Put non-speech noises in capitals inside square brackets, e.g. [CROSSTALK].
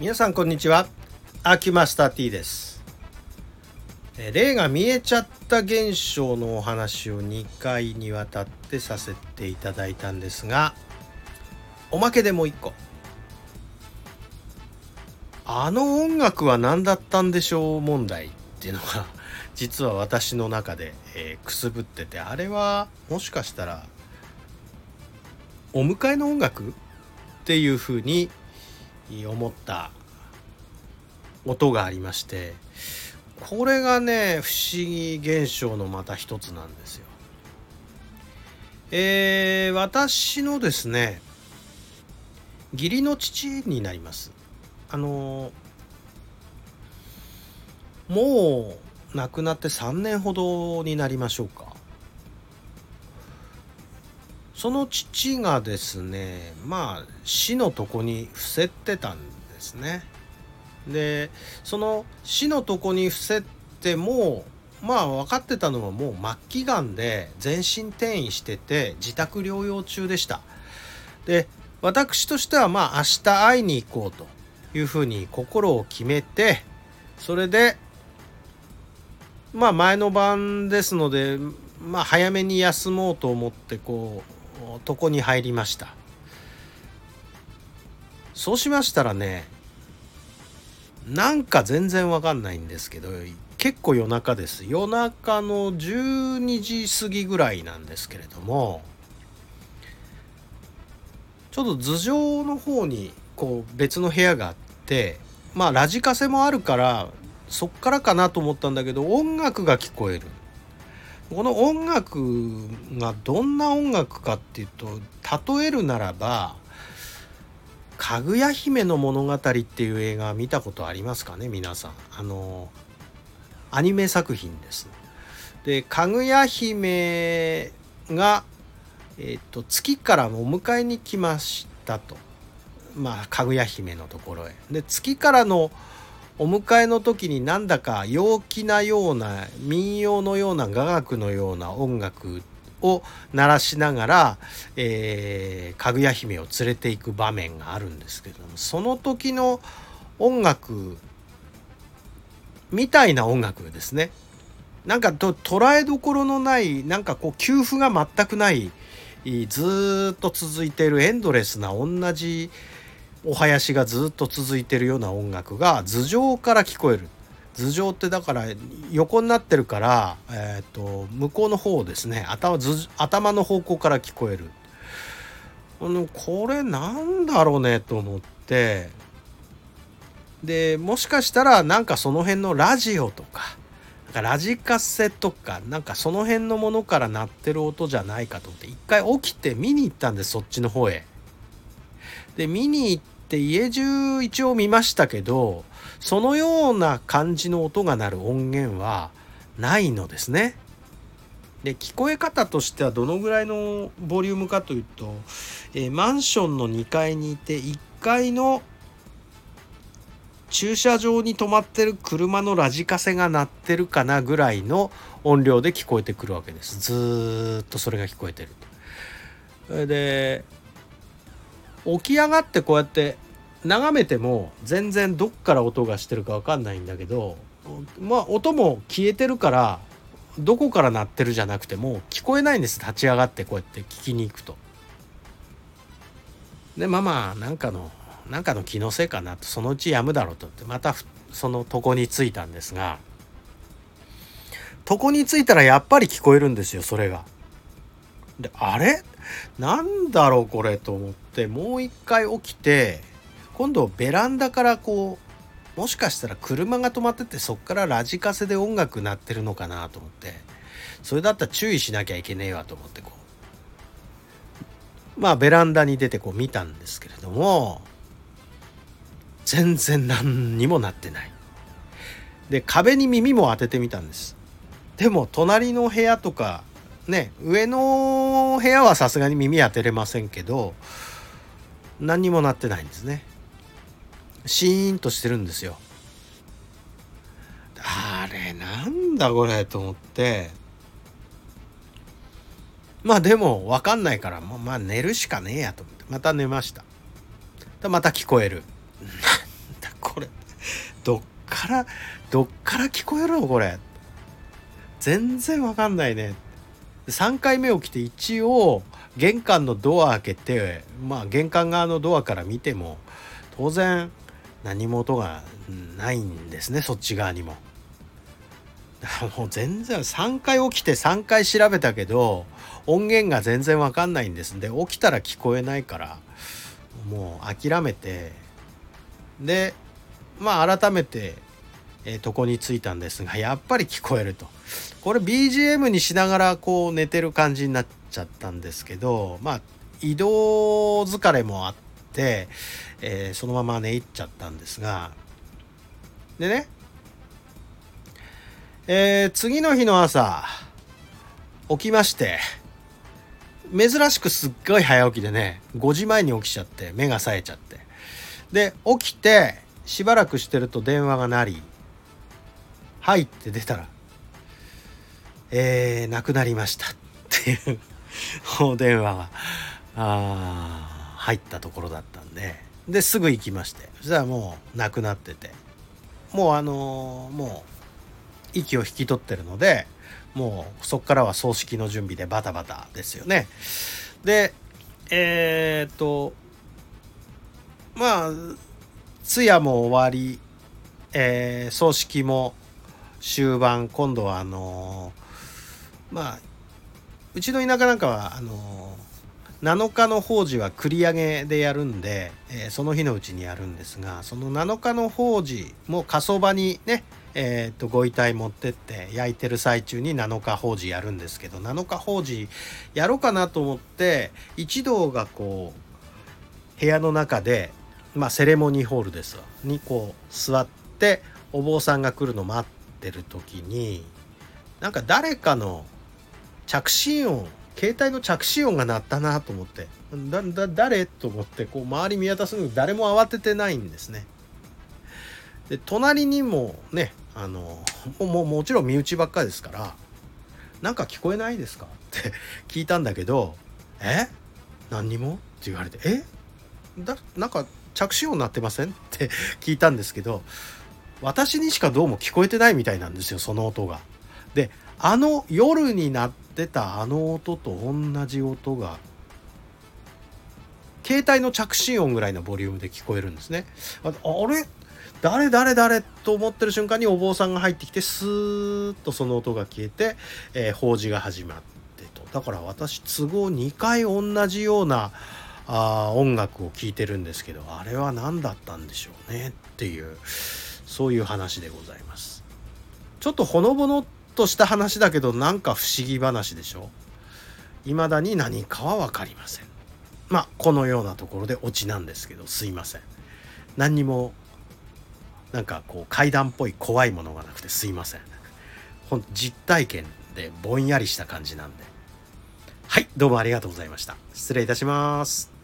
皆さんこんにちは。アキマスター T です。例が見えちゃった現象のお話を2回にわたってさせていただいたんですがおまけでもう一個。あの音楽は何だったんでしょう問題っていうのが [LAUGHS] 実は私の中で、えー、くすぶっててあれはもしかしたらお迎えの音楽？っていうふうに思った音がありましてこれがね不思議現象のまた一つなんですよ。えー、私のですね義理の父になります。あのもう亡くなって3年ほどになりましょうか。その父がですねまあ死のとこに伏せてたんですね。でその死のとこに伏せてもまあ分かってたのはもう末期がんで全身転移してて自宅療養中でした。で私としてはまあ明日会いに行こうというふうに心を決めてそれでまあ前の晩ですのでまあ早めに休もうと思ってこう床に入りましたそうしましたらねなんか全然わかんないんですけど結構夜中です。夜中の12時過ぎぐらいなんですけれどもちょっと頭上の方にこう別の部屋があってまあラジカセもあるからそっからかなと思ったんだけど音楽が聞こえる。この音楽がどんな音楽かっていうと例えるならば「かぐや姫の物語」っていう映画見たことありますかね皆さんあのアニメ作品です。でかぐや姫が、えーと、月からお迎えに来ましたとまあかぐや姫のところへ。で月からのお迎えの時になんだか陽気なような民謡のような雅楽のような音楽を鳴らしながら、えー、かぐや姫を連れていく場面があるんですけれどもその時の音楽みたいな音楽ですね。なんかと捉えどころのないなんかこう給付が全くないずっと続いているエンドレスな同じお囃子がずっと続いてるような音楽が頭上から聞こえる頭上ってだから横になってるから、えーと、向こうの方ですね。頭頭の方向から聞こえる。これなんだろうねと思って。でもしかしたらなんかその辺のラジオとかなんかラジカセとかなんかその辺のものから鳴ってる音じゃないかと思って一回起きて見に行ったんでそっちの方へ。で見に行って家中一応見ましたけどそのような感じの音が鳴る音源はないのですね。で聞こえ方としてはどのぐらいのボリュームかというと、えー、マンションの2階にいて1階の駐車場に止まってる車のラジカセが鳴ってるかなぐらいの音量で聞こえてくるわけです。ずっとそれが聞こえてると。で起き上がってこうやって眺めても全然どっから音がしてるか分かんないんだけどまあ音も消えてるからどこから鳴ってるじゃなくても聞こえないんです。立ち上がってこうやって聞きに行くと。でまあまあなんかのなんかの気のせいかなと。そのうちやむだろうとって。またその床に着いたんですが床に着いたらやっぱり聞こえるんですよそれが。であれ？なんだろうこれと思っってもう一回起きて今度ベランダからこうもしかしたら車が止まっててそっからラジカセで音楽鳴ってるのかなと思ってそれだったら注意しなきゃいけねえわと思ってこう。まあベランダに出てこう見たんですけれども全然何にもなってない。で壁に耳も当ててみたんです。でも隣の部屋とかね上の部屋はさすがに耳当てれませんけど何にもなってないんですね。シーンとしてるんですよ。あれなんだこれと思って。まあでも分かんないからまあ寝るしかねえやと思って。また寝ました。また聞こえる。なんだどっからどっから聞こえるの？これ。全然わかんないね。3回目起きて一応玄関のドア開けてまあ玄関側のドアから見ても当然何も音がないんですねそっち側にも。もう全然3回起きて3回調べたけど音源が全然わかんないんですで起きたら聞こえないからもう諦めてでまあ改めて、えー、床に着いたんですがやっぱり聞こえると。これ BGM にしながらこう寝てる感じになっちゃったんですけどまあ移動疲れもあって、えー、そのまま寝入っちゃったんですが。でね。えー、次の日の朝起きまして珍しくすっごい早起きでね5時前に起きちゃって目が冴えちゃって。で起きてしばらくしてると電話が鳴り「はい」って出たら「えー、亡くなりました」っていうお電話があ入ったところだったんで。ですぐ行きまして。そしたらもう亡くなってて。もうあのー、もう息を引き取ってるのでもうそこからは葬式の準備でバタバタですよね。でえー、っとまあ通夜も終わり、えー、葬式も終盤今度はあの、まあうちの田舎なんかはあの7日の法事は繰り上げでやるんで、えー、その日のうちにやるんですがその7日の法事も火葬場にねえー、とご遺体持ってって焼いてる最中に7日法事やるんですけど7日法事やろうかなと思って一同がこう部屋の中でまあセレモニーホールですわにこう座ってお坊さんが来るの待ってる時になんか誰かの着信音携帯の着信音が鳴ったなと思ってだだ誰と思ってこう周り見渡すのに誰も慌ててないんですね。で隣にもねあのももちろん身内ばっかりですから「なんか聞こえないですか?」って [LAUGHS] 聞いたんだけど「え？何にも?」って言われて「え？だなんか着信音鳴ってません?」って [LAUGHS] 聞いたんですけど私にしかどうも聞こえてないみたいなんですよその音が。であの夜に鳴ってたあの音と同じ音が携帯の着信音ぐらいのボリュームで聞こえるんですね。あれ？誰誰誰？と思ってる瞬間にお坊さんが入ってきてスーッとその音が消えて、えー、法事が始まってとだから私都合2回同じようなあ音楽を聴いてるんですけどあれは何だったんでしょうねっていうそういう話でございます。ちょっとほのぼのとした話だけどなんか不思議話でしょ？未だに何かは分かりません。まあこのようなところでオチなんですけどすいません。何にもなんかこう階段っぽい怖いものがなくてすいません。ほん実体験でぼんやりした感じなんで。はいどうもありがとうございました。失礼いたします。